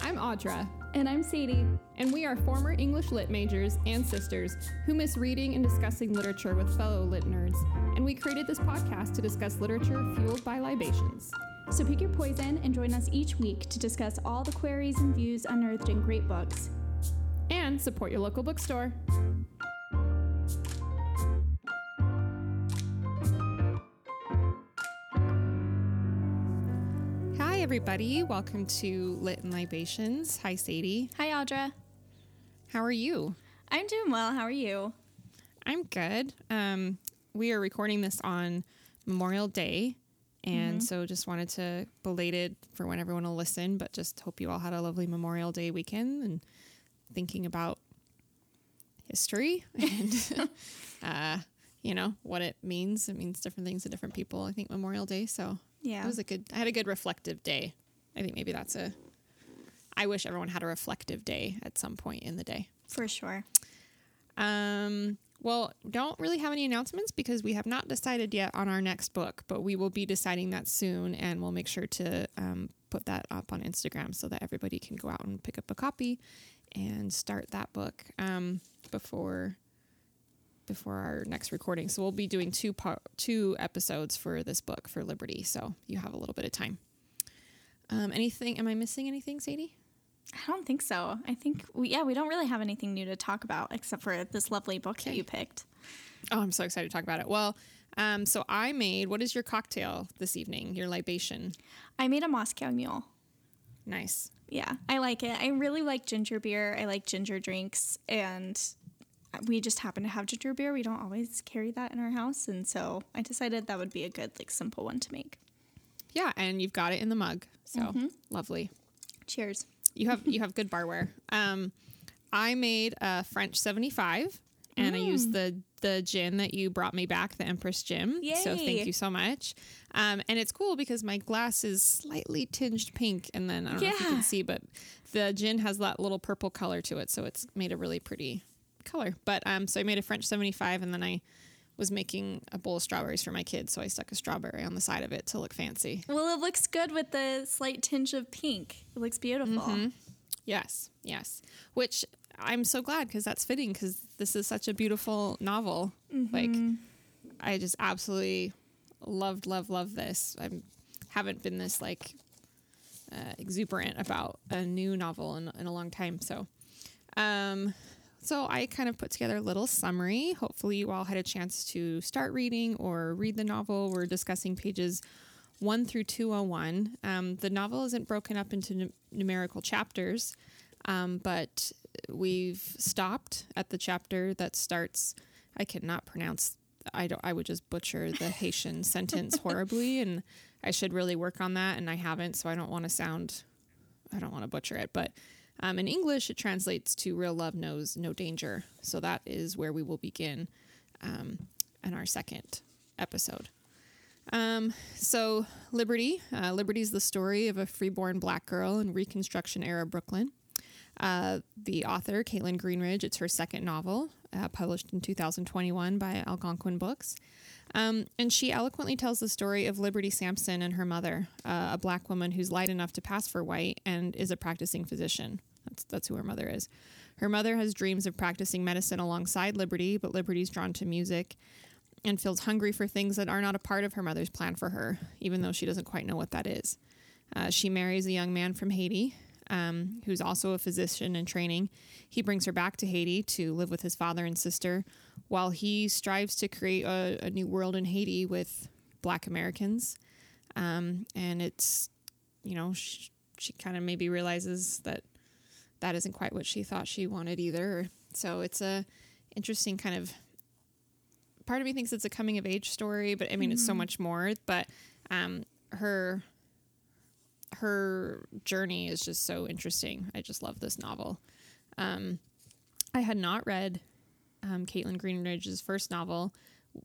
I'm Audra, And I'm Sadie. and we are former English lit majors and sisters who miss reading and discussing literature with fellow lit nerds. And we created this podcast to discuss literature fueled by libations. So pick your poison and join us each week to discuss all the queries and views unearthed in great books. And support your local bookstore. Everybody. Welcome to Lit and Libations. Hi, Sadie. Hi, Audra. How are you? I'm doing well. How are you? I'm good. Um, we are recording this on Memorial Day. And so just wanted to belated for when everyone will listen, but just hope you all had a lovely Memorial Day weekend and thinking about history and, uh, you know, what it means. It means different things to different people, I think, Memorial Day. So Yeah. it was a good, I had a good reflective day. I think maybe that's a, I wish everyone had a reflective day at some point in the day. For sure. Um, well, don't really have any announcements because we have not decided yet on our next book, but we will be deciding that soon, and we'll make sure to um, put that up on Instagram so that everybody can go out and pick up a copy and start that book um, before before our next recording. So we'll be doing two part, two episodes for this book for Libertie, so you have a little bit of time. Um, anything? Am I missing anything, Sadie? I don't think so. I think, we, yeah, we don't really have anything new to talk about except for this lovely book that you picked. Oh, I'm so excited to talk about it. Well, um, so I made what is your cocktail this evening? Your libation. I made a Moscow Mule. Nice. Yeah, I like it. I really like ginger beer. I like ginger drinks. And we just happen to have ginger beer. We don't always carry that in our house. And so I decided that would be a good, like, simple one to make. Yeah, and you've got it in the mug. So lovely. Cheers. You have you have good barware. Um, I made a French 75 and I used the the gin that you brought me back, the Empress Gin. Yay. So thank you so much. Um, and it's cool because my glass is slightly tinged pink, and then I don't know if you can see, but the gin has that little purple color to it, so it's made a really pretty color. But um, so I made a French 75, and then I was making a bowl of strawberries for my kids, so I stuck a strawberry on the side of it to look fancy. Well, it looks good with the slight tinge of pink. It looks beautiful. Yes, yes. Which I'm so glad because that's fitting because this is such a beautiful novel. Like, I just absolutely loved, love, love this. I haven't been this like uh, exuberant about a new novel in, in a long time. So, um, so I kind of put together a little summary. Hopefully, you all had a chance to start reading or read the novel. We're discussing pages 1 through 201. Um, the novel isn't broken up into nu- numerical chapters, um, but we've stopped at the chapter that starts. I cannot pronounce. I don't. I would just butcher the Haitian sentence horribly, and I should really work on that, and I haven't. So I don't want to sound. I don't want to butcher it, but um, in English it translates to "real love knows no danger." So that is where we will begin um, in our second episode. Um, so Libertie, uh, Libertie is the story of a freeborn black girl in Reconstruction era Brooklyn. Uh, the author, Kaitlyn Greenidge, it's her second novel, uh, published in 2021 by Algonquin Books. Um, and she eloquently tells the story of Libertie Sampson and her mother, uh, a black woman who's light enough to pass for white and is a practicing physician. That's, that's who her mother is. Her mother has dreams of practicing medicine alongside Libertie, but Libertie's drawn to music and feels hungry for things that are not a part of her mother's plan for her, even though she doesn't quite know what that is. Uh, she marries a young man from Haiti um, who's also a physician in training. He brings her back to Haiti to live with his father and sister while he strives to create a, a new world in Haiti with black Americans. Um, and it's, you know, she, she kind of maybe realizes that that isn't quite what she thought she wanted either. So it's a interesting kind of part of me thinks it's a coming of age story, but I mean it's so much more. But um, her her journey is just so interesting. I just love this novel. Um, I had not read um, Kaitlyn Greenidge's first novel,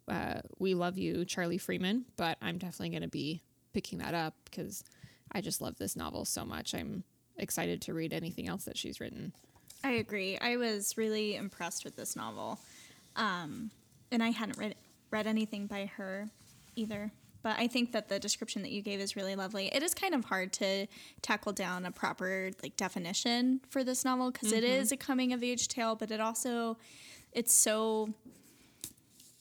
uh, "We Love You," Charlie Freeman, but I'm definitely going to be picking that up because I just love this novel so much. I'm excited to read anything else that she's written. I agree. I was really impressed with this novel. Um, and I hadn't read read anything by her either. But I think that the description that you gave is really lovely. It is kind of hard to tackle down a proper like definition for this novel because Mm-hmm. is a coming of age tale, but it also it's so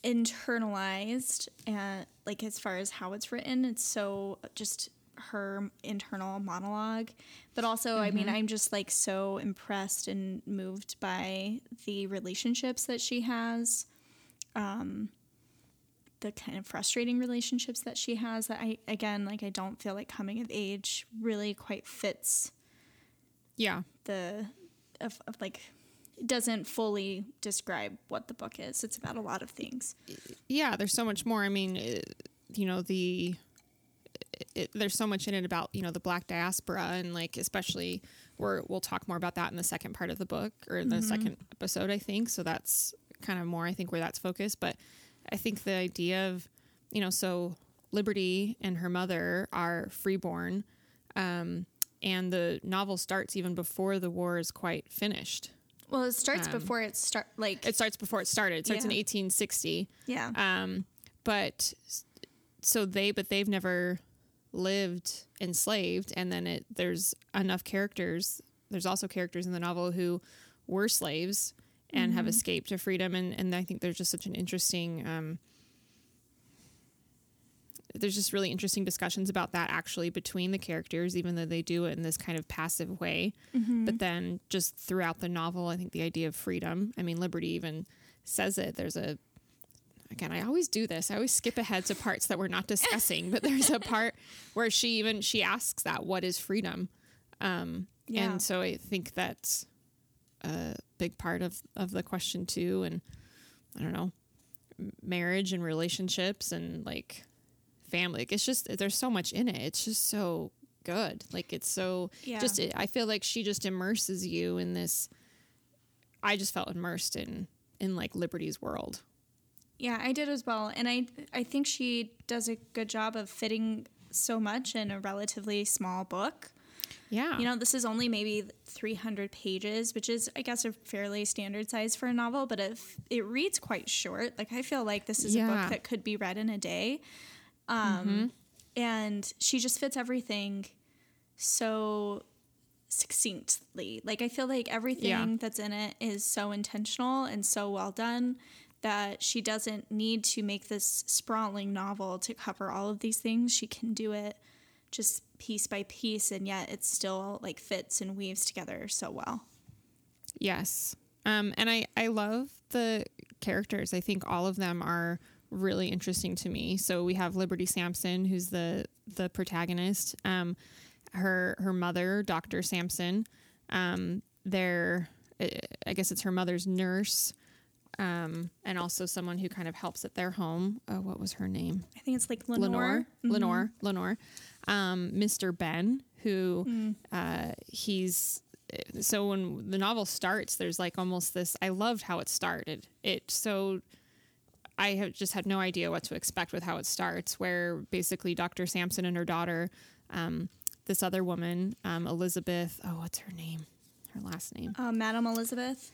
internalized and like as far as how it's written, it's so just her internal monologue. But also, I mean, I'm just like so impressed and moved by the relationships that she has the kind of frustrating relationships that she has that I again like I don't feel like coming of age really quite fits Yeah. the of, of like it doesn't fully describe what the book is. It's about a lot of things. yeah there's so much more i mean it, you know the it, there's so much in it about you know the black diaspora and like especially where we'll talk more about that in the second part of the book or in the mm-hmm. second episode i think so that's kind of more i think where that's focused but i think the idea of you know so libertie and her mother are freeborn um, and the novel starts even before the war is quite finished Well, it starts Um, before it start like it starts before it started it starts in 1860 yeah. um, but so they, but they've never lived enslaved. And then it, there's enough characters. There's also characters in the novel who were slaves and have escaped to freedom. And, and I think there's just such an interesting, um, there's just really interesting discussions about that actually between the characters, even though they do it in this kind of passive way. But then just throughout the novel, I think the idea of freedom, I mean, Libertie even says it. There's a, again, I always do this. I always skip ahead to parts that we're not discussing, but there's a part where she even, she asks that, what is freedom? Um, Yeah. And so I think that's a big part of, of the question too. And I don't know, marriage and relationships and like family. Like, it's just, there's so much in it. It's just so good. Like it's so Yeah. just, I feel like she just immerses you in this. I just felt immersed in, in like Libertie's world. Yeah, I did as well. And I I think she does a good job of fitting so much in a relatively small book. Yeah. You know, this is only maybe 300 pages, which is, I guess, a fairly standard size for a novel, but it, it reads quite short. Like, I feel like this is a book that could be read in a day. Um, And she just fits everything so succinctly. Like, I feel like everything Yeah. that's in it is so intentional and so well done that she doesn't need to make this sprawling novel to cover all of these things. She can do it just piece by piece and yet it still like fits and weaves together so well. Yes. Um, and I, I love the characters. I think all of them are really interesting to me. So we have Libertie Sampson, who's the the protagonist. Um, her her mother, Doctor Sampson. Um, their I guess it's her mother's nurse, um, and also someone who kind of helps at their home. Uh, what was her name? I think it's like Lenore. Lenore, Lenore, Lenore, um, Mr. Ben, who uh, he's so when the novel starts, there's like almost this. I loved how it started. It so I have just had no idea what to expect with how it starts. Where basically Dr. Sampson and her daughter, um, this other woman, um, Elizabeth. Oh, what's her name? Her last name Uh, Madam Elizabeth.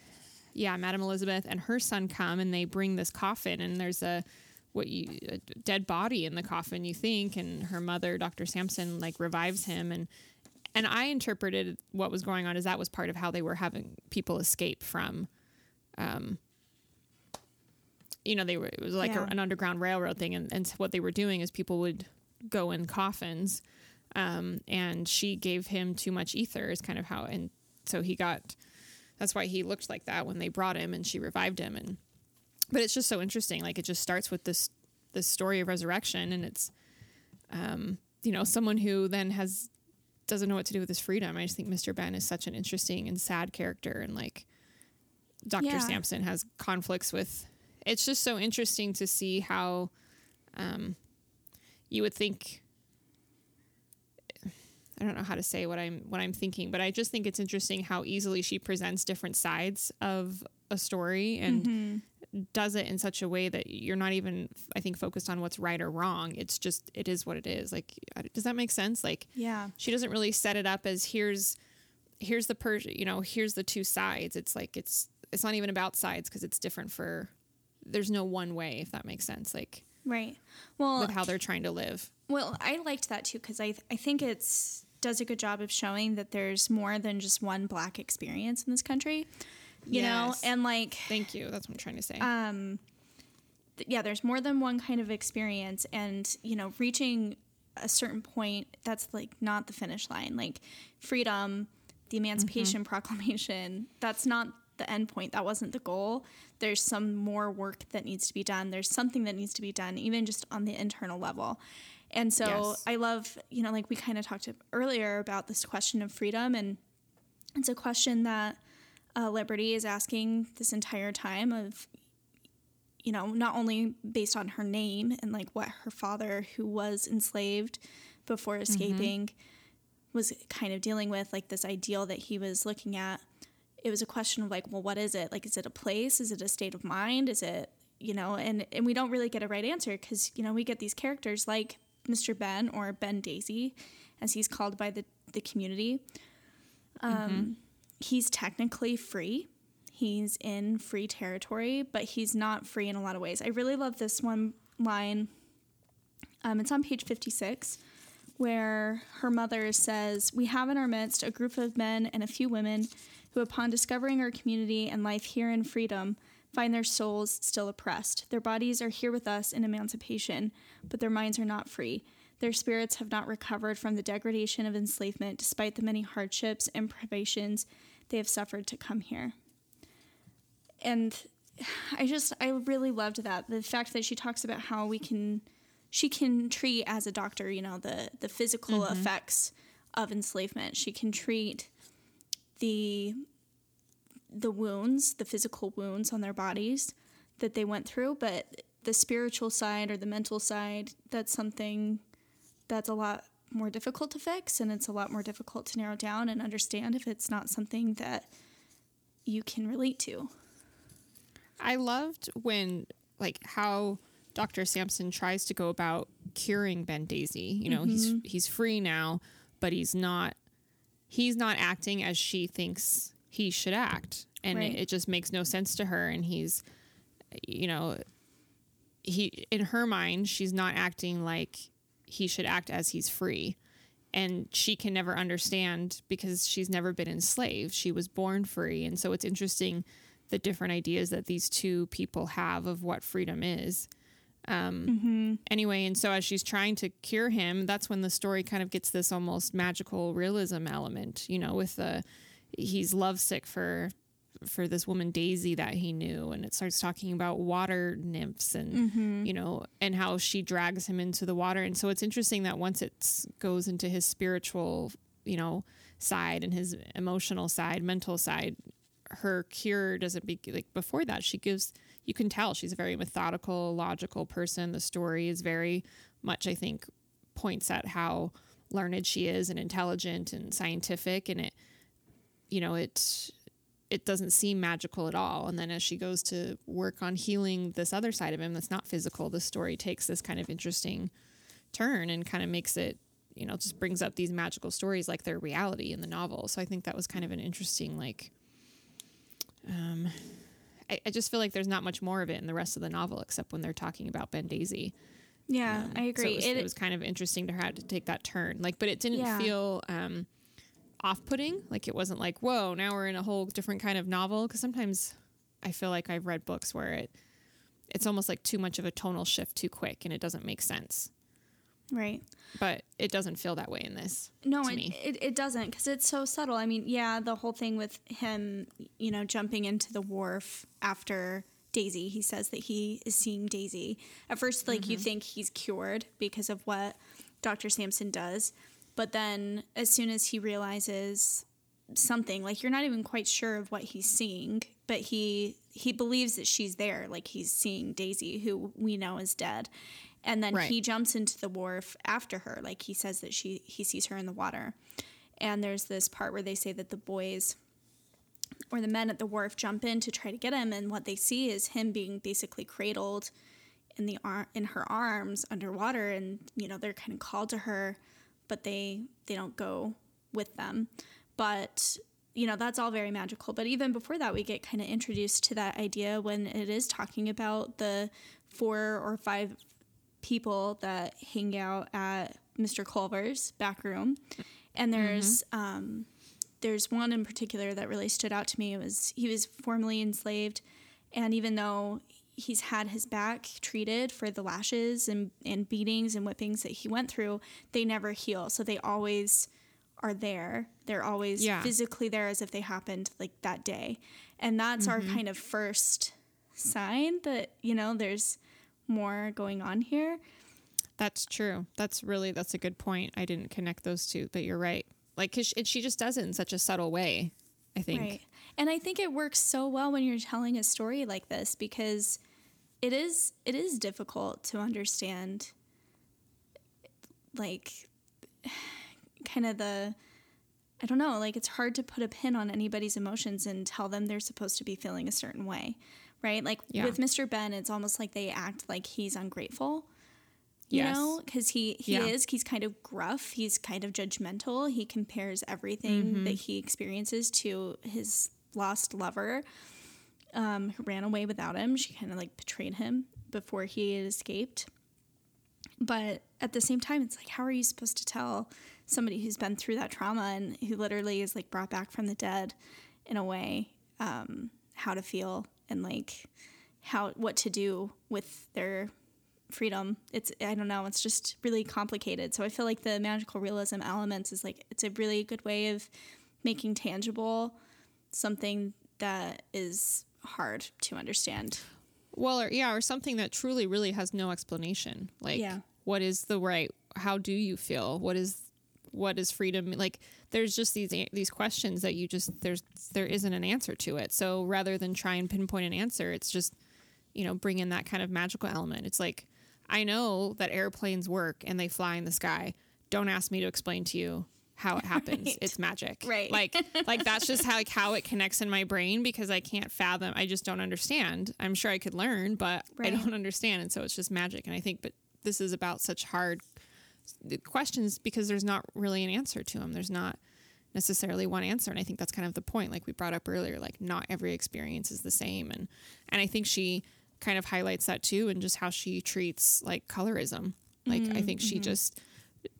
yeah, Madam Elizabeth and her son come and they bring this coffin and there's a what you a dead body in the coffin you think and her mother Dr. Sampson like revives him and and I interpreted what was going on as that was part of how they were having people escape from um you know they were it was like a, an underground railroad thing and, and so what they were doing is people would go in coffins um and she gave him too much ether is kind of how and so he got that's why he looked like that when they brought him and she revived him and but it's just so interesting like it just starts with this this story of resurrection and it's um you know someone who then has doesn't know what to do with his freedom i just think mr ben is such an interesting and sad character and like dr Yeah. sampson has conflicts with it's just so interesting to see how um you would think I don't know how to say what I'm what I'm thinking, but I just think it's interesting how easily she presents different sides of a story and does it in such a way that you're not even I think focused on what's right or wrong. It's just it is what it is. Like uh, does that make sense? Like Yeah. she doesn't really set it up as here's here's the per you know here's the two sides. It's like it's it's not even about sides because it's different for there's no one way if that makes sense. Like Right. Well, with how they're trying to live. Well, I liked that too because I I think it's does a good job of showing that there's more than just one black experience in this country. You know, and like Thank you. That's what I'm trying to say. um th- yeah, there's more than one kind of experience and you know, reaching a certain point that's like not the finish line. Like freedom, the Emancipation Proclamation, that's not the end point. That wasn't the goal. There's some more work that needs to be done. There's something that needs to be done, even just on the internal level. And so Yes. I love, you know, like we kind of talked earlier about this question of freedom, and it's a question that uh, Libertie is asking this entire time of, you know, not only based on her name and like what her father, who was enslaved before escaping, was kind of dealing with, like this ideal that he was looking at. It was a question of like, well, what is it? Like, is it a place? Is it a state of mind? Is it, you know, and, and we don't really get a right answer because, you know, we get these characters like Mr. Ben or Ben Daisy, as he's called by the, the community. Um, He's technically free. He's in free territory, but he's not free in a lot of ways. I really love this one line. Um, it's on page 56, where her mother says, We have in our midst a group of men and a few women who, upon discovering our community and life here in freedom, find their souls still oppressed. Their bodies are here with us in emancipation, but their minds are not free. Their spirits have not recovered from the degradation of enslavement despite the many hardships and privations they have suffered to come here. And I just, I really loved that. The fact that she talks about how we can, she can treat as a doctor, you know, the, the physical mm-hmm. effects of enslavement. She can treat the the wounds, the physical wounds on their bodies that they went through, but the spiritual side or the mental side, that's something that's a lot more difficult to fix and it's a lot more difficult to narrow down and understand if it's not something that you can relate to. I loved when like how Dr. Sampson tries to go about curing Ben Daisy. You know, he's mm-hmm. he's free now, but he's not he's not acting as she thinks he should act. And Right. it, it just makes no sense to her and he's you know he in her mind she's not acting like he should act as he's free. And she can never understand because she's never been enslaved. She was born free. And so it's interesting the different ideas that these two people have of what freedom is. Um, Anyway, and so as she's trying to cure him, that's when the story kind of gets this almost magical realism element, you know, with the he's lovesick for for this woman Daisy that he knew, and it starts talking about water nymphs and mm-hmm. you know, and how she drags him into the water, and so it's interesting that once it goes into his spiritual, you know, side and his emotional side, mental side, her cure doesn't be like before that she gives you can tell she's a very methodical logical person. The story is very much i think points at how learned she is and intelligent and scientific. And it you know it it doesn't seem magical at all and then as she goes to work on healing this other side of him that's not physical the story takes this kind of interesting turn and kind of makes it you know just brings up these magical stories like their reality in the novel so i think that was kind of an interesting like um, I, I just feel like there's not much more of it in the rest of the novel except when they're talking about Ben Daisy. Yeah, Um, I so agree. it, was, it was kind of interesting to have to take that turn. Like, but it didn't Yeah. feel um, off-putting. Like it wasn't like, whoa, now we're in a whole different kind of novel. Because sometimes I feel like I've read books where it it's almost like too much of a tonal shift too quick, and it doesn't make sense. right. But it doesn't feel that way in this. No, it, it, it doesn't because it's so subtle. I mean, yeah, the whole thing with him, you know, jumping into the wharf after Daisy, he says that he is seeing Daisy. At first, like, you mm-hmm. think he's cured because of what Dr. Sampson does. But then, as soon as he realizes something, like, you're not even quite sure of what he's seeing, but he he believes that she's there, like he's seeing Daisy, who we know is dead. And then Right. he jumps into the wharf after her, like he says that she he sees her in the water. And there's this part where they say that the boys or the men at the wharf jump in to try to get him, and what they see is him being basically cradled in the ar- in her arms underwater, and you know they're kind of called to her, but they they don't go with them. But you know that's all very magical. But even before that, we get kind of introduced to that idea when it is talking about the four or five people that hang out at Mr. Culver's back room, and there's um, there's one in particular that really stood out to me. It was he was formerly enslaved, and even though he's had his back treated for the lashes and, and beatings and whippings that he went through, they never heal. So they always are there. They're always Yeah. physically there as if they happened like that day. And that's our mm-hmm. kind of first sign that, you know, there's more going on here. That's true. That's really that's a good point. I didn't connect those two, but you're right. Like 'cause she, she just does it in such a subtle way. I think. Right. And I think it works so well when you're telling a story like this because it is it is difficult to understand like kind of the I don't know, like it's hard to put a pin on anybody's emotions and tell them they're supposed to be feeling a certain way. Right? Like Yeah. with Mr. Ben, it's almost like they act like he's ungrateful. You Yes. know, because he he Yeah. is he's kind of gruff. He's kind of judgmental. He compares everything Mm-hmm. that he experiences to his lost lover, um, who ran away without him. She kind of like betrayed him before he had escaped. But at the same time, it's like, how are you supposed to tell somebody who's been through that trauma and who literally is like brought back from the dead in a way, um, how to feel and like how what to do with their freedom. It's I don't know, it's just really complicated. So I feel like the magical realism elements is like it's a really good way of making tangible something that is hard to understand. Well, or yeah, or something that truly really has no explanation. Like Yeah. what is the right how do you feel? What is what is freedom? Like there's just these these questions that you just there's there isn't an answer to it. So rather than try and pinpoint an answer, it's just you know, bring in that kind of magical element. It's like I know that airplanes work and they fly in the sky. Don't ask me to explain to you how it happens. Right. It's magic. Right. Like like that's just how like how it connects in my brain because I can't fathom. I just don't understand. I'm sure I could learn, but I don't understand and so it's just magic and I think but this is about such hard questions because there's not really an answer to them. There's not necessarily one answer and I think that's kind of the point like we brought up earlier like not every experience is the same and and I think she kind of highlights that too and just how she treats like colorism. Like I think she mm-hmm. just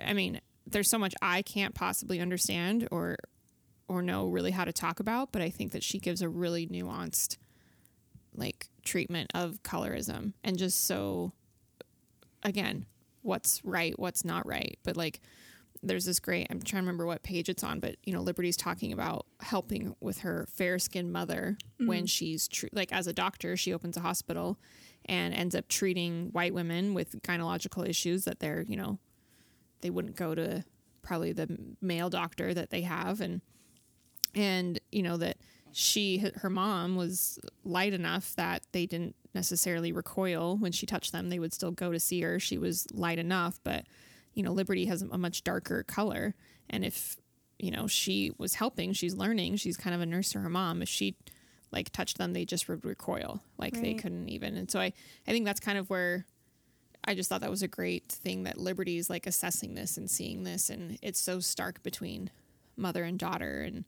I mean there's so much I can't possibly understand or or know really how to talk about, but I think that she gives a really nuanced like treatment of colorism and just so again, what's right, what's not right. But like there's this great I'm trying to remember what page it's on, but you know, Libertie's talking about helping with her fair skinned mother when mm-hmm. she's tr- like as a doctor, she opens a hospital and ends up treating white women with gynecological issues that they're, you know, they wouldn't go to probably the male doctor that they have. And and you know that she her mom was light enough that they didn't necessarily recoil when she touched them. They would still go to see her. She was light enough but you know libertie has a much darker color. And if you know she was helping she's learning she's kind of a nurse to her mom. If she like touched them they just would recoil. Like they couldn't even. And so i i think that's kind of where I just thought that was a great thing that Libertie is like assessing this and seeing this, and it's so stark between mother and daughter, and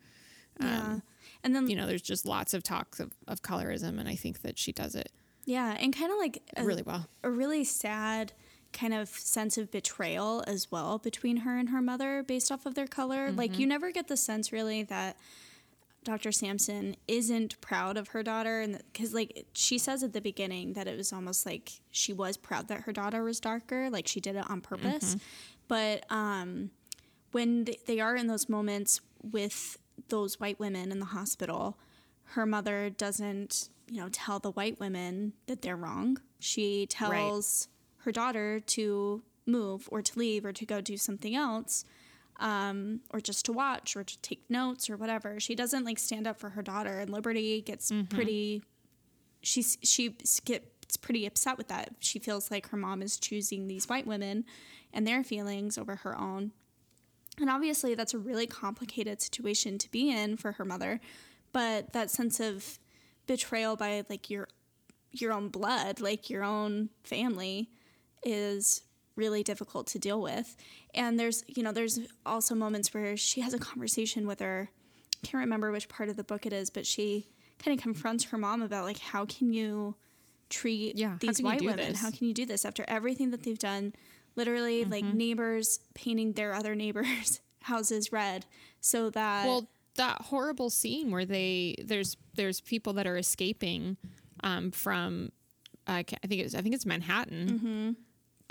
Yeah. Um, and then you know, there's just lots of talks of, of colorism, and I think that she does it yeah, and kind of like a, really well. a really sad kind of sense of betrayal as well between her and her mother based off of their color. Like mm-hmm. you never get the sense really that Dr. Sampson isn't proud of her daughter and cuz like she says at the beginning that it was almost like she was proud that her daughter was darker, like she did it on purpose. But um when they, they are in those moments with those white women in the hospital, her mother doesn't, you know, tell the white women that they're wrong. She tells her daughter to move or to leave or to go do something else um, or just to watch or to take notes or whatever. She doesn't like stand up for her daughter, and Libertie gets pretty. She she gets pretty upset with that. She feels like her mom is choosing these white women and their feelings over her own. And obviously, that's a really complicated situation to be in for her mother. But that sense of betrayal by like your your own blood, like your own family, is really difficult to deal with. And there's you know there's also moments where she has a conversation with her. I can't remember which part of the book it is, but she kind of confronts her mom about like how can you treat Yeah, these white women? this? How can you do this after everything that they've done? Literally, like Mm-hmm. neighbors painting their other neighbors' houses red so that well that horrible scene where they there's there's people that are escaping um, from uh, I think it's I think it's Manhattan.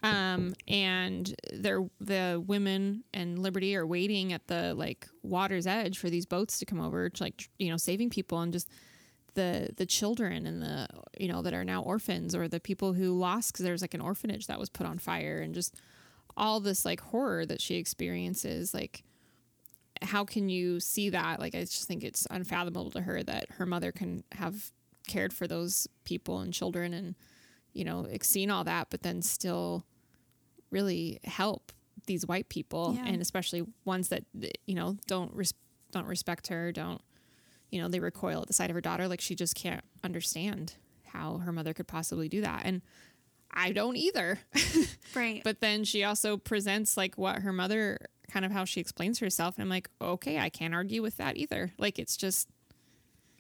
Um, and they're the women and Libertie are waiting at the like water's edge for these boats to come over, to, like you know, saving people and just the the children and the you know that are now orphans or the people who lost because there's like an orphanage that was put on fire and just all this like horror that she experiences like how can you see that? Like, I just think it's unfathomable to her that her mother can have cared for those people and children and, you know, seen all that, but then still really help these white people Yeah. and especially ones that, you know, don't, res- don't respect her, don't, you know, they recoil at the sight of her daughter. Like, she just can't understand how her mother could possibly do that. And I don't either. right. But then she also presents like what her mother kind of how she explains herself. And I'm like, okay, I can't argue with that either. Like it's just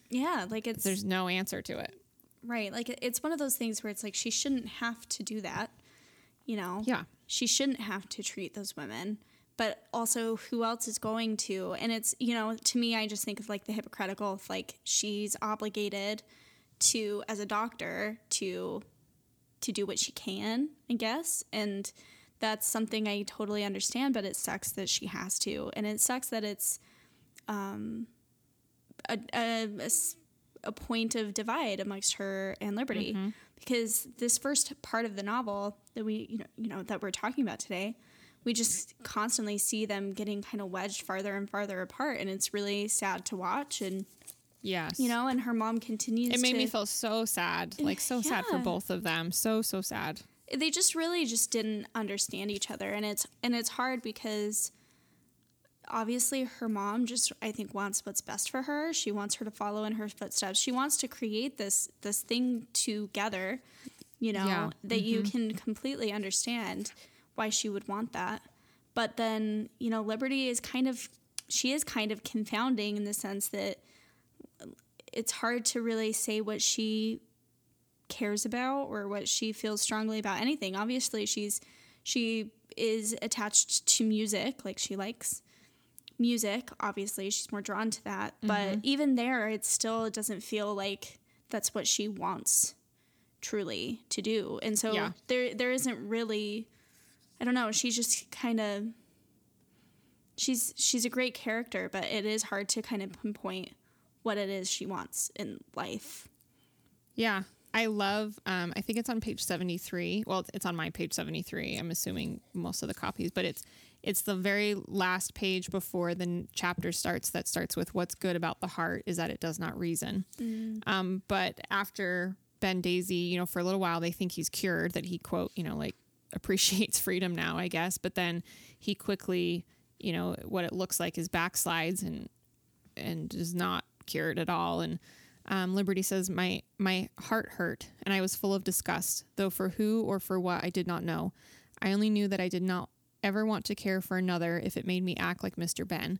yeah, like it's there's no answer to it. Right. Like it's one of those things where it's like she shouldn't have to do that. You know. Yeah. she shouldn't have to treat those women but also who else is going to and it's you know to me i just think of like the hypocritical of like she's obligated to as a doctor to to do what she can i guess and that's something i totally understand but it sucks that she has to and it sucks that it's um a, a, a a point of divide amongst her and libertie mm-hmm. because this first part of the novel that we you know, you know that we're talking about today we just constantly see them getting kind of wedged farther and farther apart and it's really sad to watch and Yes. you know and her mom continues to it made to, me feel so sad. Eh, like so sad for both of them. So, so sad. they just really just didn't understand each other and it's and it's hard because obviously her mom just i think wants what's best for her. She wants her to follow in her footsteps. She wants to create this this thing together you know Yeah. that you mm-hmm. can completely understand why she would want that. But then you know libertie is kind of she is kind of confounding in the sense that it's hard to really say what she cares about or what she feels strongly about anything. Obviously, she's she is attached to music, like she likes music. Obviously, she's more drawn to that. But even there, it still doesn't feel like that's what she wants truly to do. And so Yeah. there there isn't really I don't know, she's just kind of she's she's a great character, but it is hard to kind of pinpoint what it is she wants in life. Yeah. I love, um, I think it's on page 73. Well, it's on my page 73. I'm assuming most of the copies, but it's, it's the very last page before the n- chapter starts that starts with what's good about the heart is that it does not reason. Um, but after Ben Daisy, you know, for a little while, they think he's cured, that he, quote, you know, like appreciates freedom now, I guess. But then he quickly, you know, what it looks like is backslides and, and is not cured at all. And um, Libertie says, "My my heart hurt, and I was full of disgust, though for who or for what I did not know. I only knew that I did not ever want to care for another if it made me act like Mr. Ben,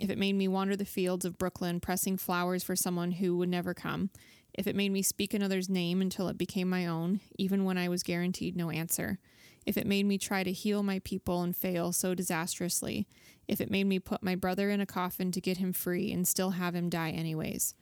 if it made me wander the fields of Brooklyn pressing flowers for someone who would never come, if it made me speak another's name until it became my own, even when I was guaranteed no answer." If it made me try to heal my people and fail so disastrously, if it made me put my brother in a coffin to get him free and still have him die anyways.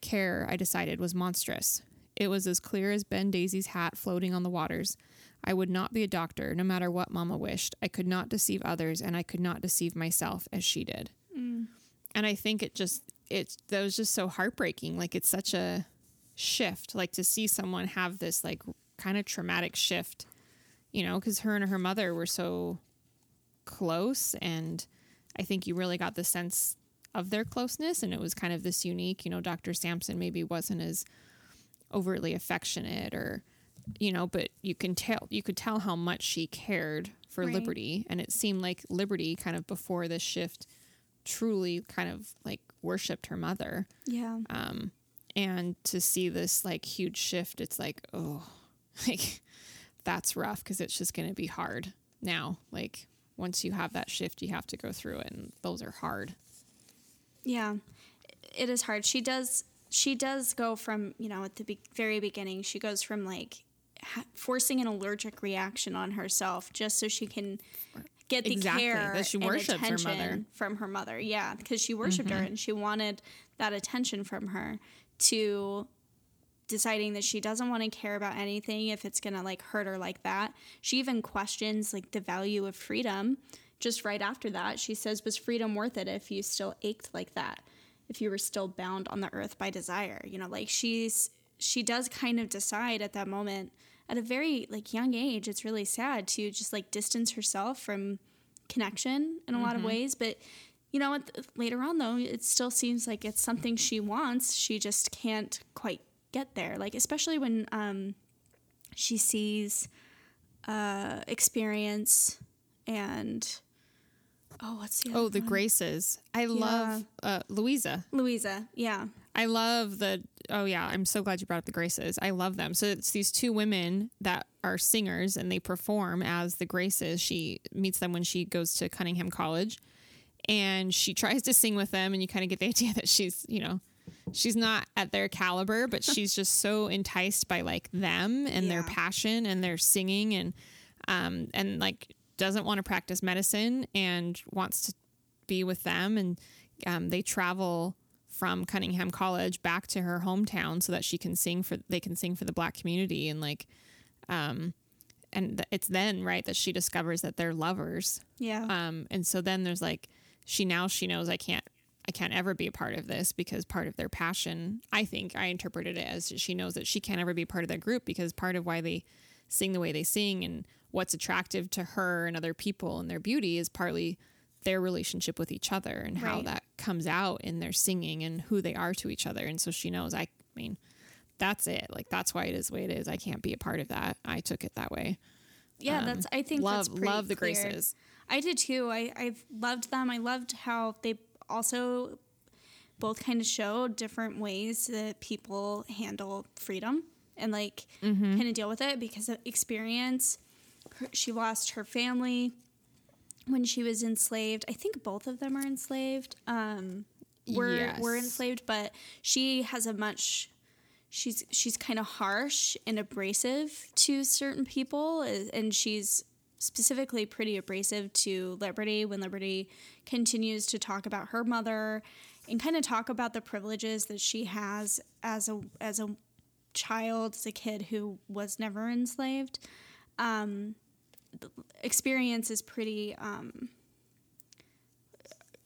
Care, I decided, was monstrous. It was as clear as Ben Daisy's hat floating on the waters. I would not be a doctor, no matter what Mama wished. I could not deceive others, and I could not deceive myself as she did. Mm. And I think it just it that was just so heartbreaking. Like it's such a shift, like to see someone have this like kind of traumatic shift, you know, because her and her mother were so close, and I think you really got the sense of their closeness, and it was kind of this unique. You know, Dr. Sampson maybe wasn't as overtly affectionate or you know but you can tell you could tell how much she cared for Right. libertie and it seemed like libertie kind of before this shift truly kind of like worshiped her mother Yeah. um and to see this like huge shift it's like oh like that's rough because it's just going to be hard now like once you have that shift you have to go through it and those are hard Yeah, it is hard. She does. she does go from you know at the be- very beginning she goes from like ha- forcing an allergic reaction on herself just so she can get the Exactly, care that she and worships her attention mother. from her mother. Yeah because she worshiped her mm-hmm. and she wanted that attention from her to deciding that she doesn't want to care about anything if it's going to like hurt her like that. She even questions like the value of freedom just right after that. She says was freedom worth it if you still ached like that? If you were still bound on the earth by desire? You know like she's she does kind of decide at that moment at a very like young age it's really sad to just like distance herself from connection in a lot of ways but you know what later on though it still seems like it's something she wants she just can't quite get there like especially when um she sees uh experience and oh what's the other Oh, the one? Graces. I love uh, Louisa. louisa yeah I love the. Oh yeah, I'm so glad you brought up the Graces. I love them. So it's these two women that are singers and they perform as the Graces. She meets them when she goes to Cunningham College, and she tries to sing with them, and you kind of get the idea that she's, you know, she's not at their caliber, but she's just so enticed by like them and their passion and their singing and um and like doesn't want to practice medicine and wants to be with them and um, they travel from Cunningham College back to her hometown so that she can sing for they can sing for the black community and like um and th- it's then right that she discovers that they're lovers. Yeah. Um and so then there's like she now she knows I can't I can't ever be a part of this because part of their passion I think I interpreted it as she knows that she can't ever be part of that group because part of why they sing the way they sing and what's attractive to her and other people and their beauty is partly their relationship with each other and how Right. that comes out in their singing and who they are to each other. And so she knows, I mean, that's it. Like, that's why it is the way it is. I can't be a part of that. I took it that way. yeah that's i think Um, Love, love the clear. Graces. I did too. I, I've loved them. I loved how they also both kind of show different ways that people handle freedom and like Mm-hmm. kind of deal with it because of experience. Her, she lost her family when she was enslaved. I think both of them are enslaved. Um, were were Yes. enslaved, but she has a much she's she's kind of harsh and abrasive to certain people and she's specifically pretty abrasive to Libertie when Libertie continues to talk about her mother and kind of talk about the privileges that she has as a as a child as a kid who was never enslaved um, experience is pretty um,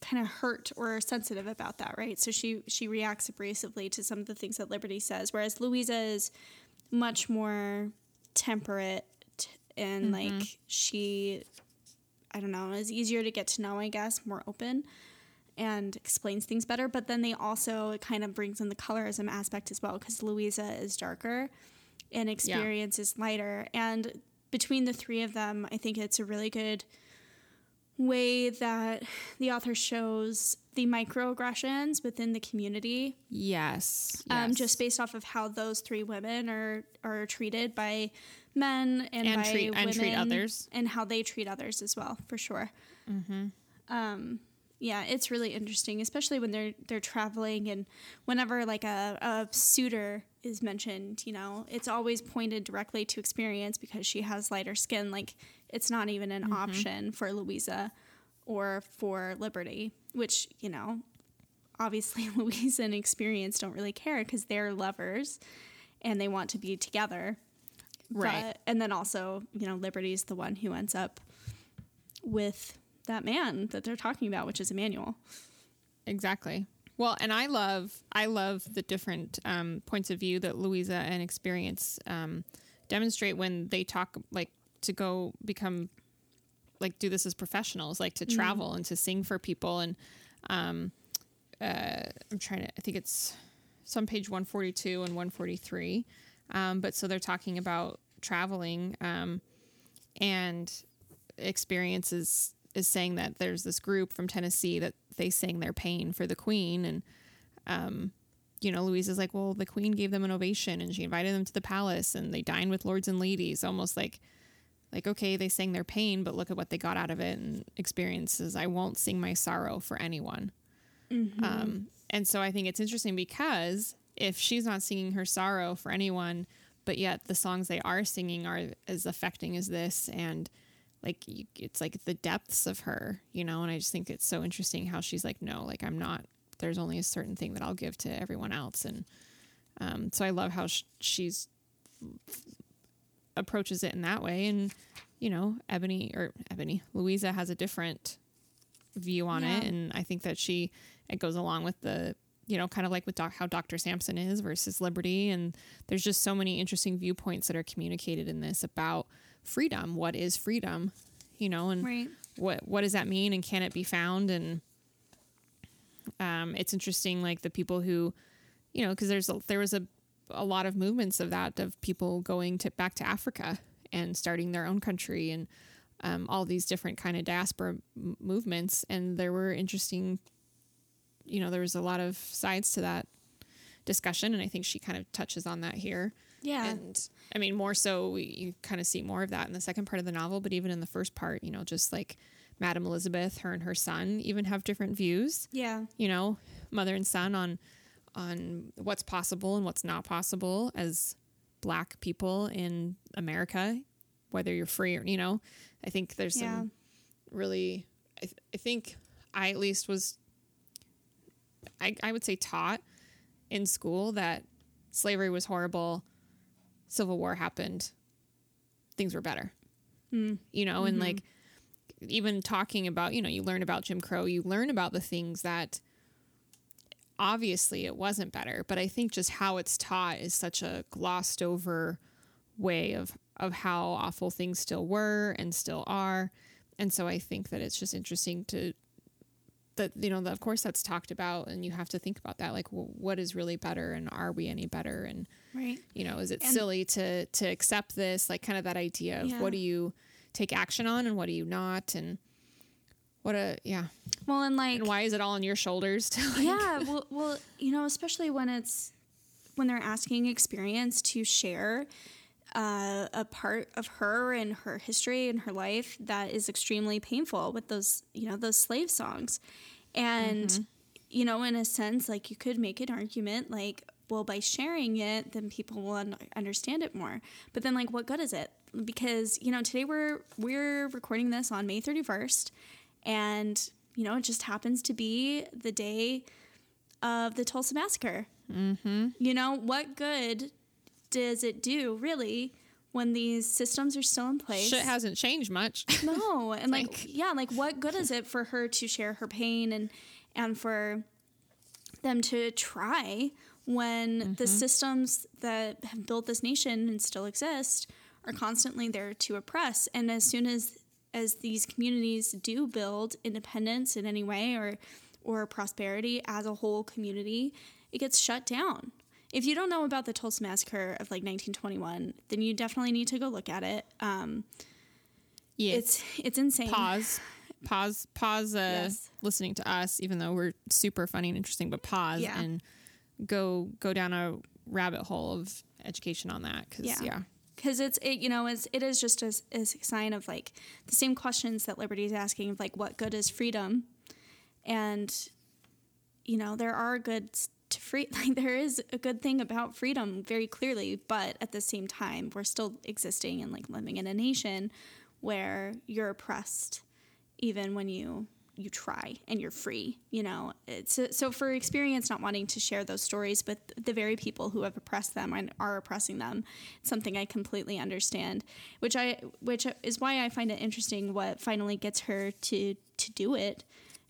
kind of hurt or sensitive about that, right? So she she reacts abrasively to some of the things that Libertie says, whereas Louisa is much more temperate and like she I don't know, is easier to get to know, I guess, more open and explains things better. But then they also it kind of brings in the colorism aspect as well because Louisa is darker and experience is lighter. And between the three of them, I think it's a really good way that the author shows the microaggressions within the community Yes. um, yes. just based off of how those three women are are treated by men and, And by treat- women and treat others. and how they treat others as well for sure Mm-hmm. um, yeah it's really interesting especially when they're they're traveling and whenever like a, a suitor is mentioned you know it's always pointed directly to experience because she has lighter skin like it's not even Mm-hmm. an option for louisa or for libertie which you know obviously Louisa and Experience don't really care because they're lovers and they want to be together. Right. But, and then also, you know, Libertie's the one who ends up with that man that they're talking about, which is Emmanuel. Exactly. Well, and I love I love the different um, points of view that Louisa and Experience um, demonstrate when they talk like to go become like do this as professionals, like to travel and to sing for people. And um, uh, I'm trying to I think it's some page 142 and 143. Um, but so they're talking about traveling um, and experience is saying that there's this group from Tennessee that they sang their pain for the Queen. And um you know Louise is like well the Queen gave them an ovation and she invited them to the palace and they dined with lords and ladies almost like like okay they sang their pain but look at what they got out of it and experiences. I won't sing my sorrow for anyone. Um and so I think it's interesting because if she's not singing her sorrow for anyone, but yet the songs they are singing are as affecting as this, and like it's like the depths of her, you know. And I just think it's so interesting how she's like, no, like I'm not. There's only a certain thing that I'll give to everyone else, and um, so I love how sh- she's approaches it in that way, and you know, Ebony or Ebony Louisa has a different view on yeah. it, and I think that she it goes along with the you know, kind of like with doc- how Dr. Sampson is versus Libertie. And there's just so many interesting viewpoints that are communicated in this about freedom. What is freedom? You know, and right. what what does that mean? And can it be found? And um, it's interesting, like the people who, you know, because there's a, there was a a lot of movements of that of people going to back to Africa and starting their own country and um, all these different kind of diaspora m- movements. And there were interesting you know, there was a lot of sides to that discussion, and I think she kind of touches on that here. Yeah. And I mean, more so, we, you kind of see more of that in the second part of the novel, but even in the first part, you know, just like Madame Elizabeth, her and her son even have different views. Yeah. You know, mother and son on on what's possible and what's not possible as black people in America, whether you're free or, you know, I think there's yeah. some really, I, th- I think I at least was I, I would say taught in school that slavery was horrible, Civil War happened, things were better. Mm. You know, mm-hmm. and like even talking about, you know, you learn about Jim Crow, you learn about the things that obviously it wasn't better, but I think just how it's taught is such a glossed over way of of how awful things still were and still are. And so I think that it's just interesting to that you know that of course that's talked about and you have to think about that like well, what is really better and are we any better? And right. you know is it and silly to to accept this? Like kind of that idea of yeah. what do you take action on and what do you not? And what a yeah. Well and like and why is it all on your shoulders to like yeah well well you know especially when it's when they're asking experience to share uh, a part of her and her history and her life that is extremely painful with those you know those slave songs and mm-hmm. you know in a sense like you could make an argument like well by sharing it then people will un- understand it more but then like what good is it because you know today we're we're recording this on May 31st and you know it just happens to be the day of the Tulsa massacre mm-hmm. you know what good does it do really when these systems are still in place? Shit hasn't changed much. No, and like, like yeah, like what good is it for her to share her pain and and for them to try when mm-hmm. the systems that have built this nation and still exist are constantly there to oppress and as soon as as these communities do build independence in any way or or prosperity as a whole community it gets shut down if you don't know about the Tulsa Massacre of like 1921, then you definitely need to go look at it. Um, yeah, it's it's insane. Pause, pause, pause. Uh, yes. Listening to us, even though we're super funny and interesting, but pause yeah. and go go down a rabbit hole of education on that. Cause, yeah. yeah because it's it you know it's, it is just a, a sign of like the same questions that libertie is asking of like what good is freedom and you know there are good to free like there is a good thing about freedom very clearly but at the same time we're still existing and like living in a nation where you're oppressed even when you you try and you're free you know? It's so for experience not wanting to share those stories with the very people who have oppressed them and are oppressing them it's something i completely understand which i which is why i find it interesting what finally gets her to to do it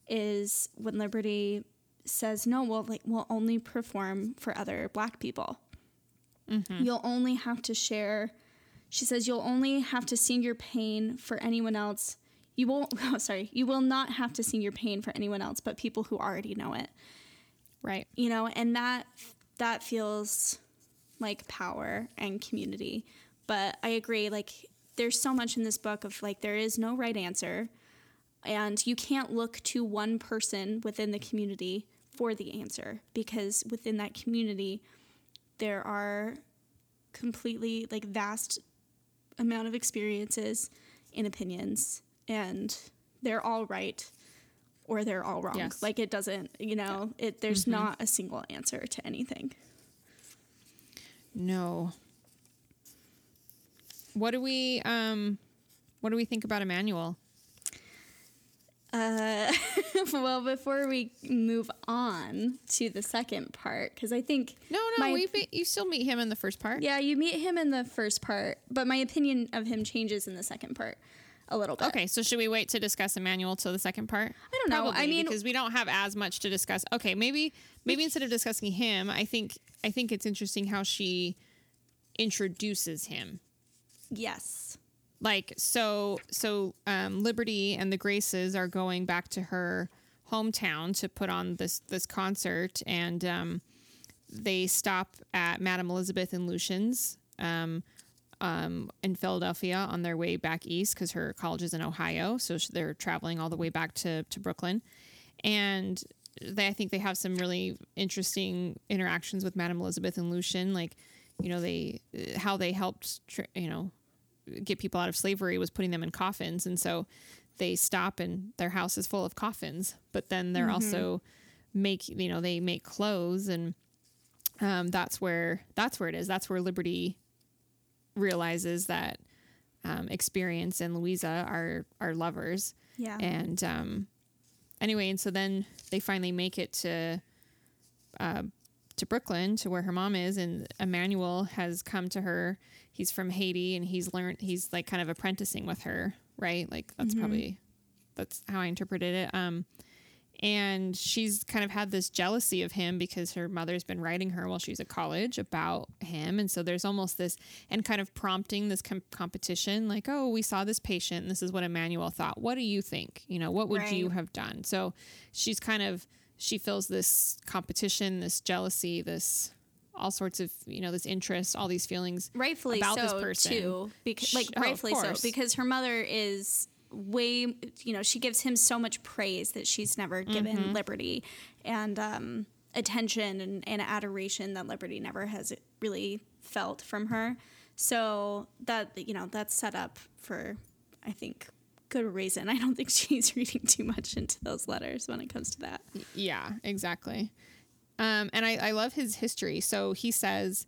is when libertie says no we'll like we'll only perform for other black people. Mm-hmm. you'll only have to share she says you'll only have to sing your pain for anyone else. You won't oh, sorry you will not have to sing your pain for anyone else but people who already know it. Right. You know and that that feels like power and community. But i agree like there's so much in this book of like there is no right answer. And you can't look to one person within the community for the answer because within that community there are completely like vast amount of experiences and opinions and they're all right or they're all wrong yes. like it doesn't you know yeah. it there's mm-hmm. not a single answer to anything No. What do we um what do we think about Emmanuel? Uh, well, before we move on to the second part, because I think No, no, we be, you still meet him in the first part. yeah, you meet him in the first part, but my opinion of him changes in the second part a little bit. Okay, so should we wait to discuss Emmanuel till the second part? I don't know. I mean- because we don't have as much to discuss. Okay, maybe maybe instead of discussing him, I think I think it's interesting how she introduces him. Yes. Like so so um, Libertie and the Graces are going back to her hometown to put on this this concert and um, they stop at Madame Elizabeth and Lucian's um, um, in Philadelphia on their way back east because her college is in Ohio. So they're traveling all the way back to, to Brooklyn. And they, I think they have some really interesting interactions with Madame Elizabeth and Lucian. Like, you know, they, how they helped, you know, get people out of slavery was putting them in coffins. And so they stop and their house is full of coffins, but then they're also make, you know, they make clothes and um, that's where, that's where it is. That's where Libertie realizes that um, experience and Louisa are are lovers. Yeah. And um, anyway, and so then they finally make it to uh, to Brooklyn, to where her mom is, and Emmanuel has come to her. He's from Haiti, and he's learned. He's like kind of apprenticing with her, right? Like that's probably that's how I interpreted it. Um, and she's kind of had this jealousy of him because her mother's been writing her while she's at college about him and so there's almost this and kind of prompting this com- competition like oh we saw this patient and this is what emmanuel thought what do you think you know what would you have done so she's kind of she feels this competition this jealousy this all sorts of you know this interest all these feelings rightfully about this person. too because like oh, rightfully so because her mother is way you know she gives him so much praise that she's never given Mm-hmm. libertie and um attention and, and adoration that libertie never has really felt from her so that you know that's set up for i think good reason i don't think she's reading too much into those letters when it comes to that Yeah, exactly. Um, and I, I love his history. So he says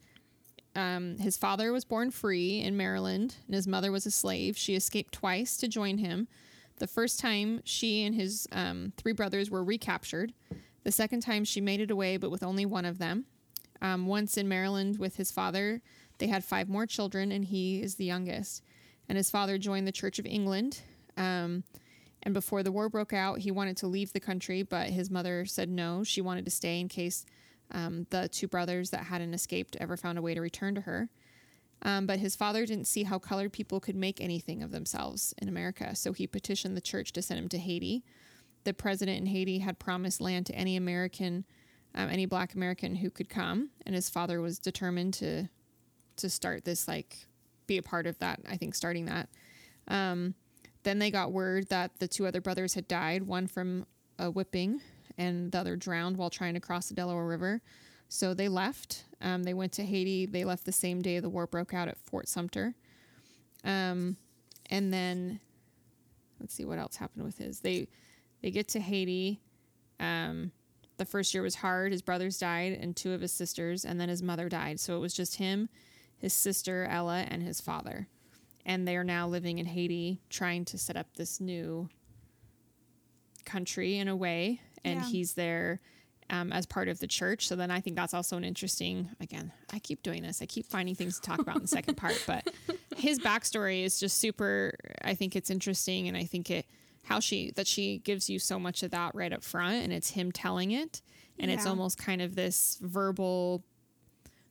um, his father was born free in Maryland and his mother was a slave. She escaped twice to join him. The first time she and his um, three brothers were recaptured. The second time she made it away, but with only one of them. Um, once in Maryland with his father, they had five more children, and he is the youngest. And his father joined the Church of England. Um, and before the war broke out, he wanted to leave the country, but his mother said no. She wanted to stay in case um, the two brothers that hadn't escaped ever found a way to return to her. Um, but his father didn't see how colored people could make anything of themselves in America, so he petitioned the church to send him to Haiti. The president in Haiti had promised land to any American, um, any black American who could come, and his father was determined to to start this, like, be a part of that. I think starting that. Um, then they got word that the two other brothers had died, one from a whipping and the other drowned while trying to cross the Delaware River. So they left. Um, they went to Haiti. They left the same day the war broke out at Fort Sumter. Um, and then let's see what else happened with his. They they get to Haiti. Um, the first year was hard. His brothers died and two of his sisters, and then his mother died. So it was just him, his sister Ella, and his father and they are now living in Haiti trying to set up this new country in a way. And Yeah. he's there um, as part of the church. So then I think that's also an interesting again I keep doing this. I keep finding things to talk about in the second part but his backstory is just super I think it's interesting. And I think it how she that she gives you so much of that right up front and it's him telling it. And it's almost kind of this verbal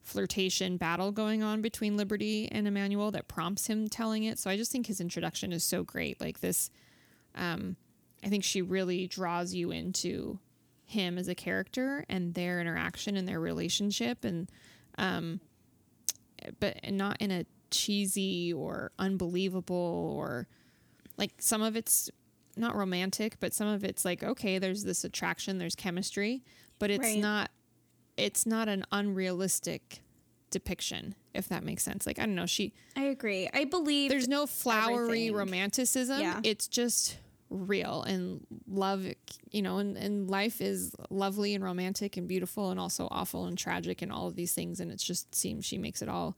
flirtation battle going on between Libertie and Emmanuel that prompts him telling it. So I just think his introduction is so great. Like this, um, I think she really draws you into him as a character and their interaction and their relationship, and um, but not in a cheesy or unbelievable or like some of it's not romantic, but some of it's like okay, there's this attraction, there's chemistry, but it's Right. not it's not an unrealistic depiction if that makes sense like i don't know she i agree i believe there's no flowery everything. romanticism Yeah. it's just real and love you know and, and life is lovely and romantic and beautiful and also awful and tragic and all of these things and it just seems she makes it all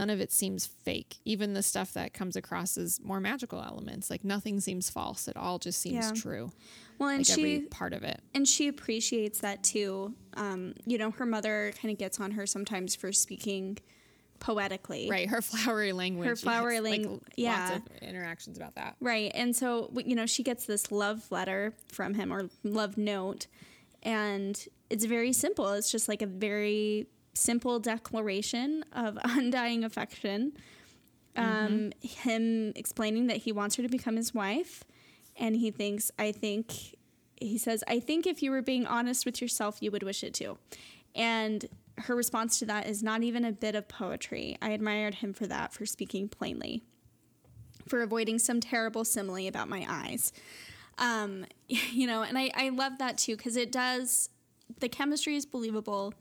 none of it seems fake even the stuff that comes across as more magical elements like nothing seems false it all just seems Yeah. true Well, and like she every part of it and she appreciates that too. Um, you know, her mother kind of gets on her sometimes for speaking poetically. right her flowery language Her flowery yes, like, lang- lots yeah. of interactions about that Right. And so, you know, she gets this love letter from him or love note. And it's very simple. It's just like a very simple declaration of undying affection. Um, him explaining that he wants her to become his wife. And he thinks, I think, he says, I think if you were being honest with yourself, you would wish it too. And her response to that is not even a bit of poetry. I admired him for that, for speaking plainly for avoiding some terrible simile about my eyes. Um, you know, and I, I love that too because it does, the chemistry is believable.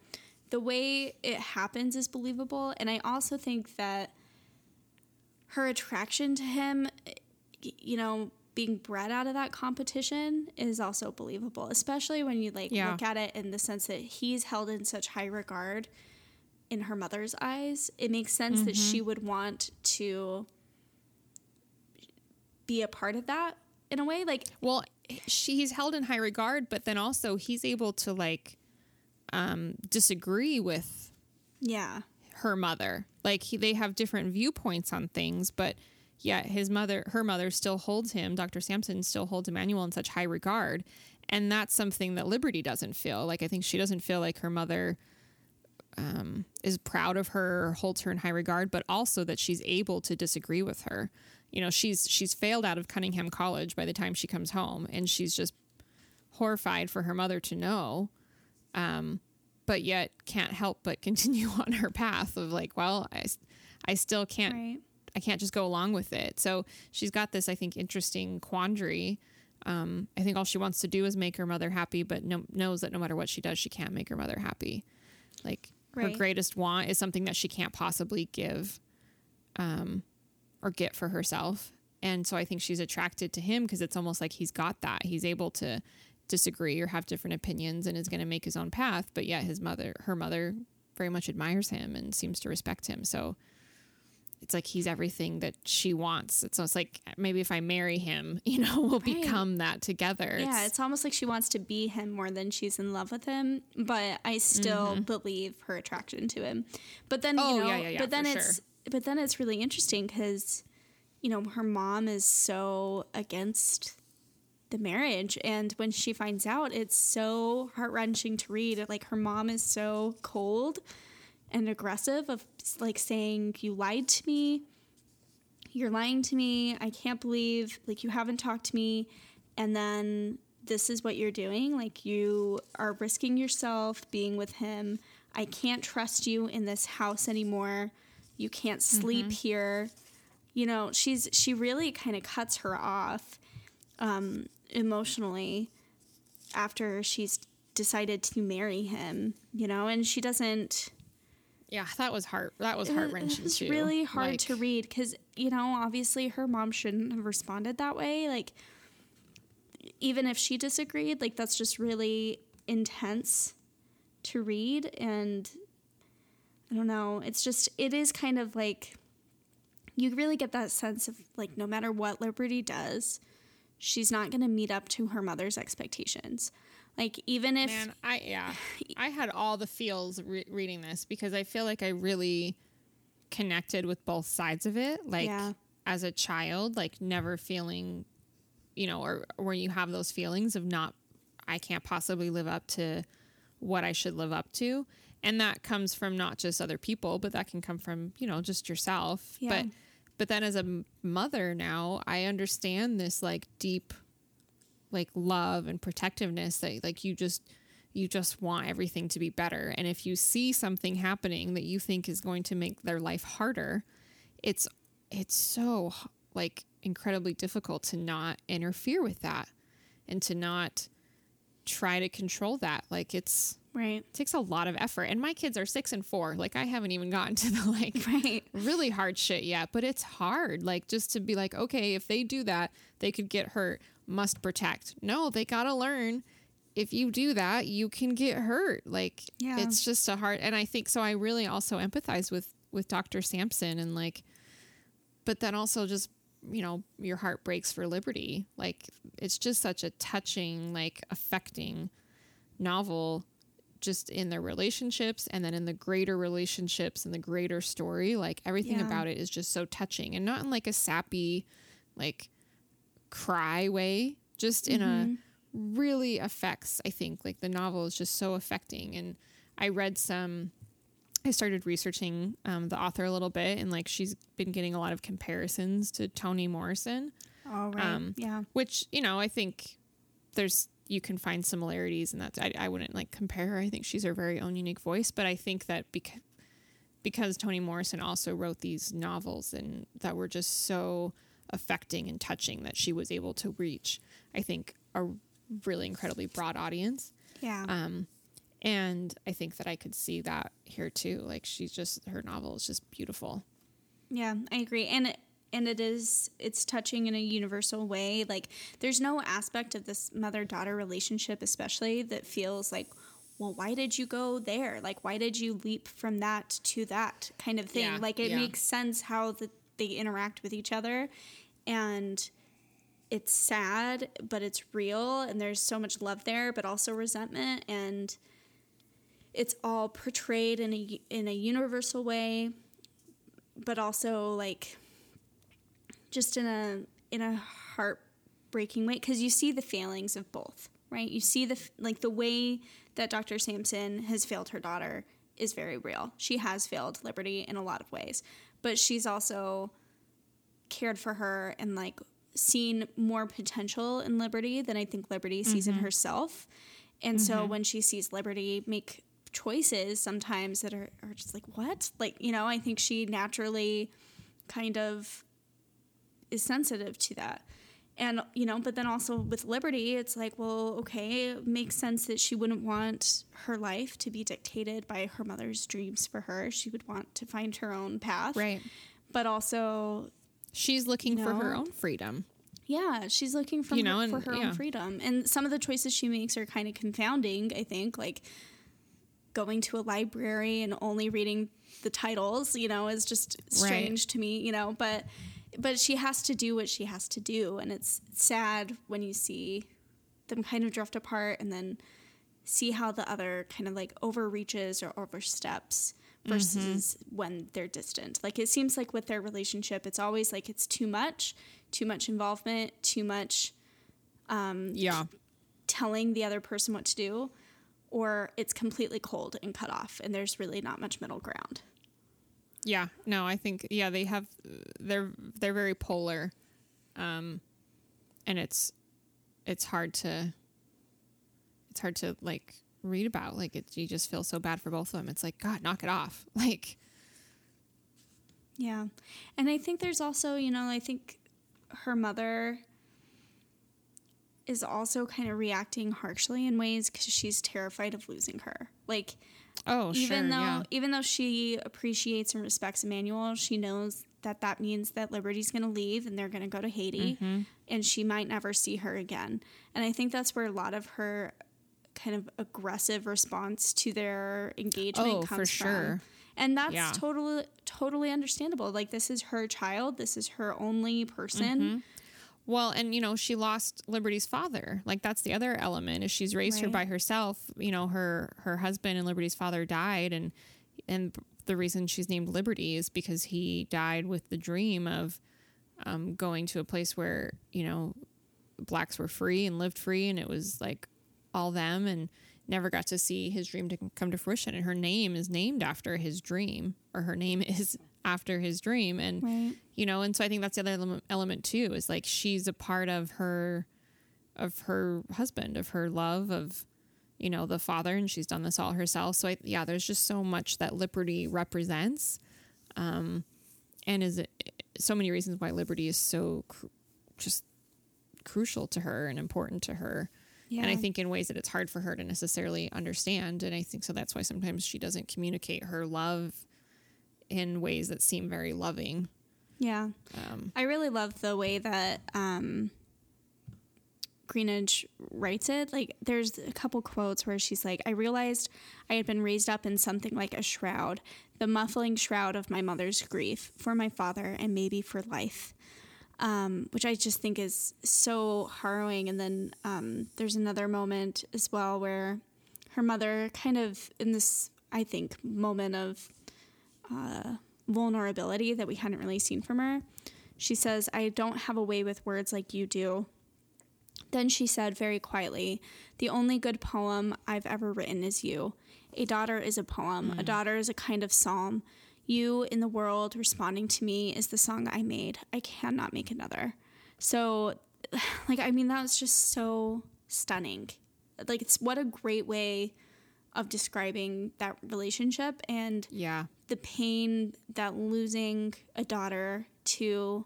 The way it happens is believable. And I also think that her attraction to him, you know, being bred out of that competition is also believable, especially when you like Yeah. look at it in the sense that he's held in such high regard in her mother's eyes. It makes sense that she mm-hmm. would want to be a part of that in a way. Like, Well, she's held in high regard, but then also he's able to like um, disagree with yeah, her mother. Like he, they have different viewpoints on things, but yet his mother, her mother, still holds him. Dr. Sampson still holds Emmanuel in such high regard, and that's something that Libertie doesn't feel. Like I think she doesn't feel like her mother um, is proud of her, or holds her in high regard, but also that she's able to disagree with her. You know, she's she's failed out of Cunningham College by the time she comes home, and she's just horrified for her mother to know um, but yet can't help but continue on her path of like, well, I, I still can't, right. I can't just go along with it. So she's got this, I think, interesting quandary. Um, I think all she wants to do is make her mother happy, but no, knows that no matter what she does, she can't make her mother happy. Like her greatest want is something that she can't possibly give, um, or get for herself. And so I think she's attracted to him because it's almost like he's got that. He's able to disagree or have different opinions and is going to make his own path. But yet his mother, her mother, very much admires him and seems to respect him. So it's like he's everything that she wants. It's almost like maybe if I marry him, you know, we'll Right. become that together. Yeah, it's almost like she wants to be him more than she's in love with him, but I still believe her attraction to him. But then, Mm-hmm. Oh, you know, yeah, yeah, yeah, but then it's sure. but then it's really interesting cuz you know, her mom is so against the marriage and when she finds out it's so heart-wrenching to read. Like her mom is so cold and aggressive of like saying you lied to me you're lying to me. I can't believe like you haven't talked to me and then this is what you're doing. Like you are risking yourself being with him. I can't trust you in this house anymore. You can't sleep here. You know, she's she really kind of cuts her off um emotionally after she's decided to marry him, you know, and she doesn't yeah, that was heart. That was uh, heart wrenching It was really hard Like, to read because you know obviously her mom shouldn't have responded that way. Like even if she disagreed, like that's just really intense to read, and I don't know. It's just it is kind of like you really get that sense of like no matter what Libertie does, she's not going to meet up to her mother's expectations. Like even if Man, I yeah, I had all the feels re- reading this because I feel like I really connected with both sides of it. Like Yeah. as a child, like never feeling, you know, or where you have those feelings of not, I can't possibly live up to what I should live up to, and that comes from not just other people, but that can come from you know just yourself. Yeah. But but then as a mother now, I understand this like deep like love and protectiveness that like you just you just want everything to be better. And if you see something happening that you think is going to make their life harder it's it's so like incredibly difficult to not interfere with that and to not try to control that. Like it's Right. It takes a lot of effort. And my kids are six and four. Like I haven't even gotten to the like Right. really hard shit yet, but it's hard. Like just to be like, okay, if they do that, they could get hurt. Must protect. No, they gotta learn. If you do that, you can get hurt. Like Yeah. it's just a hard. And I think so. I really also empathize with with Dr. Sampson and like, but then also just you know your heart breaks for libertie. Like it's just such a touching, like affecting novel just in their relationships and then in the greater relationships and the greater story like everything Yeah. about it is just so touching and not in like a sappy like cry way just in a really affects i think like the novel is just so affecting and i read some i started researching um, the author a little bit and like she's been getting a lot of comparisons to toni morrison All right. Um, yeah. which you know i think there's you can find similarities and that's I, I wouldn't like compare her i think she's her very own unique voice but i think that because because toni morrison also wrote these novels and that were just so affecting and touching that she was able to reach i think a really incredibly broad audience Yeah. um and i think that i could see that here too like she's just her novel is just beautiful Yeah, I agree. And and it is it's touching in a universal way. Like there's no aspect of this mother-daughter relationship especially that feels like well, why did you go there? Like why did you leap from that to that kind of thing? Yeah, like it yeah. makes sense how the, they interact with each other and it's sad, but it's real and there's so much love there, but also resentment and it's all portrayed in a in a universal way but also like just in a in a heartbreaking way because you see the failings of both right? You see the like the way that dr sampson has failed her daughter is very real. She has failed libertie in a lot of ways but she's also cared for her and like seen more potential in libertie than i think libertie sees in mm-hmm. herself. And so mm-hmm. when she sees libertie make choices sometimes that are, are just like what? Like you know i think she naturally kind of is sensitive to that. And you know but then also with libertie it's like well okay it makes sense that she wouldn't want her life to be dictated by her mother's dreams for her. She would want to find her own path. Right. But also she's looking for her own freedom. Yeah she's looking for, You know, her, and- for her yeah. own freedom. And some of the choices she makes are kind of confounding i think like going to a library and only reading the titles you know is just strange to me you know but but she has to do what she has to do. And it's sad when you see them kind of drift apart and then see how the other kind of like overreaches or oversteps mm-hmm. versus when they're distant. Like it seems like with their relationship it's always like it's too much too much involvement too much um, yeah. telling the other person what to do or it's completely cold and cut off and there's really not much middle ground Yeah, no, I think yeah they have they're they're very polar, um, and it's it's hard to it's hard to like read about like it, you just feel so bad for both of them. It's like God, knock it off. Like Yeah. And I think there's also, you know, I think her mother is also kind of reacting harshly in ways because she's terrified of losing her. Like, oh even sure, though yeah, even though she appreciates and respects Emmanuel, she knows that that means that Libertie's going to leave and they're going to go to Haiti, Mm-hmm. and she might never see her again. And I think that's where a lot of her kind of aggressive response to their engagement Oh, for comes sure. from. And that's Yeah. totally totally understandable. Like this is her child, this is her only person. Mm-hmm. Well, and you know, she lost Libertie's father. Like that's the other element is she's raised her by herself. You know, her her husband and Libertie's father died and and the reason she's named Libertie is because he died with the dream of um, going to a place where, you know, blacks were free and lived free and it was like all them and never got to see his dream to come to fruition and her name is named after his dream or her name is after his dream and Right. you know and so i think that's the other element, too is like she's a part of her of her husband of her love of you know the father and she's done this all herself so I, yeah there's just so much that libertie represents um and is so many reasons why libertie is so cru- just crucial to her and important to her And I think in ways that it's hard for her to necessarily understand. And I think so that's why sometimes she doesn't communicate her love in ways that seem very loving. Yeah. Um, I really love the way that um, Greenidge writes it. Like, there's a couple quotes where she's like, I realized I had been raised up in something like a shroud, the muffling shroud of my mother's grief for my father and maybe for life. Um, which I just think is so harrowing. And then um, there's another moment as well where her mother, kind of in this, I think, moment of uh, vulnerability that we hadn't really seen from her. She says, I don't have a way with words like you do. Then she said very quietly, The only good poem I've ever written is you. A daughter is a poem, a daughter is a kind of psalm. You in the world responding to me is the song I made. I cannot make another. So, like, I mean, that was just so stunning. Like, it's what a great way of describing that relationship. And yeah. the pain that losing a daughter to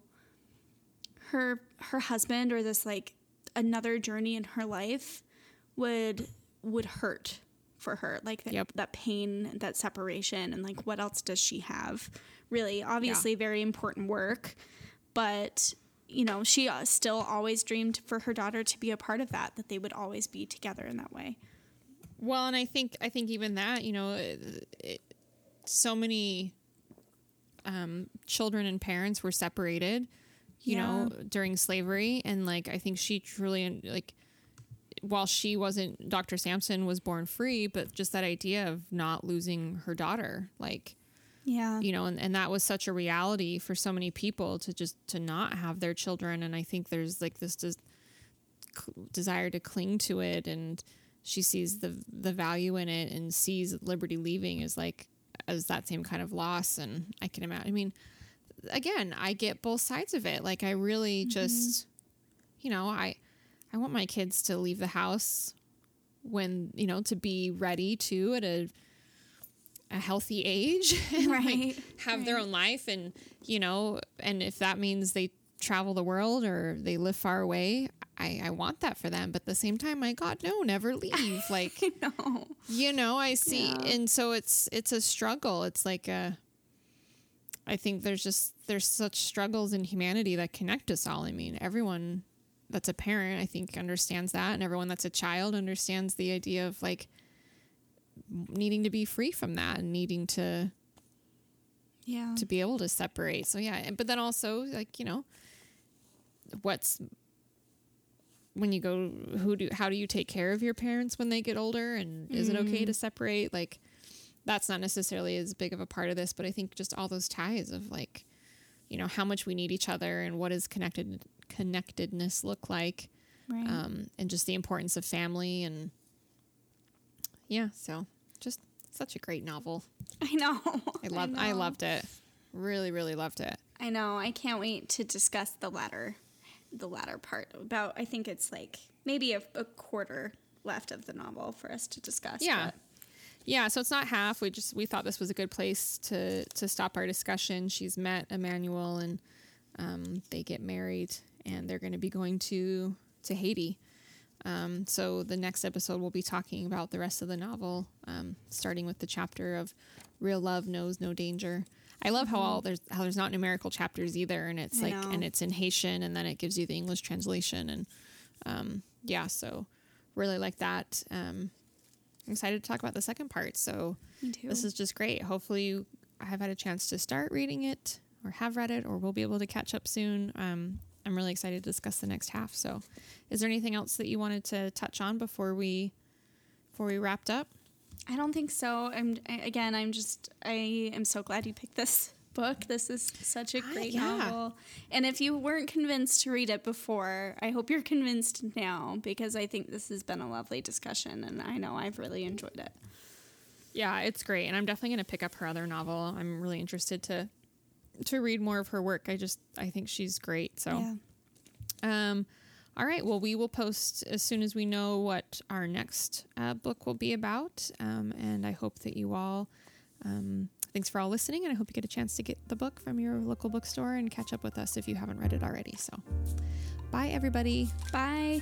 her her husband or this like another journey in her life would would hurt for her like that, Yep. that pain that separation and like what else does she have really obviously very important work but you know she uh, still always dreamed for her daughter to be a part of that that they would always be together in that way Well, and I think I think even that, you know, it, it, so many um, children and parents were separated, you know, during slavery, and like I think she truly like while she wasn't Dr. Sampson was born free, but just that idea of not losing her daughter, like yeah. you know, and, and that was such a reality for so many people to just to not have their children, and I think there's like this des- desire to cling to it, and she sees the the value in it, and sees Libertie leaving as like as that same kind of loss, and I can imagine. I mean, again, I get both sides of it. Like I really mm-hmm. just, you know, I I want my kids to leave the house when you know to be ready to at a a healthy age and like, Right, have their own life and you know and if that means they travel the world or they live far away I, I want that for them but at the same time my god no never leave. Like no you know i see. Yeah. and so it's it's a struggle. It's like a i think there's just there's such struggles in humanity that connect us all. I mean everyone that's a parent i think understands that and everyone that's a child understands the idea of like needing to be free from that and needing to yeah. to be able to separate. So yeah, but then also like you know, what's when you go who do how do you take care of your parents when they get older? And is it okay to separate? Like that's not necessarily as big of a part of this but i think just all those ties of like you know how much we need each other and what does connected connectedness look like right. um, and just the importance of family and yeah so just such a great novel. I know. i loved i, know. loved it. Really really loved it. I know. I can't wait to discuss the latter, the latter part. About I think it's like maybe a, a quarter left of the novel for us to discuss. Yeah. but- Yeah, so it's not half. We just we thought this was a good place to to stop our discussion. She's met Emmanuel and um, they get married and they're going to be going to to Haiti. Um, so the next episode we'll be talking about the rest of the novel, um, starting with the chapter of "Real Love Knows No Danger." I love how all there's how there's not numerical chapters either, and it's I like know. and it's in Haitian, and then it gives you the English translation, and um, yeah, so really like that. Um, I'm excited to talk about the second part. So this is just great. Hopefully, you have had a chance to start reading it or have read it, or we'll be able to catch up soon. Um, I'm really excited to discuss the next half. So, is there anything else that you wanted to touch on before we before we wrapped up? I don't think so. I'm I, again. I'm just. I am so glad you picked this book. This is such a great yeah. novel. And if you weren't convinced to read it before, I hope you're convinced now because I think this has been a lovely discussion, and I know I've really enjoyed it. Yeah, it's great, and I'm definitely going to pick up her other novel. I'm really interested to to read more of her work. I just I think she's great. So. Yeah. Um, all right. Well, we will post as soon as we know what our next uh, book will be about. Um, and I hope that you all, um, thanks for all listening. And I hope you get a chance to get the book from your local bookstore and catch up with us if you haven't read it already. So, bye, everybody. Bye.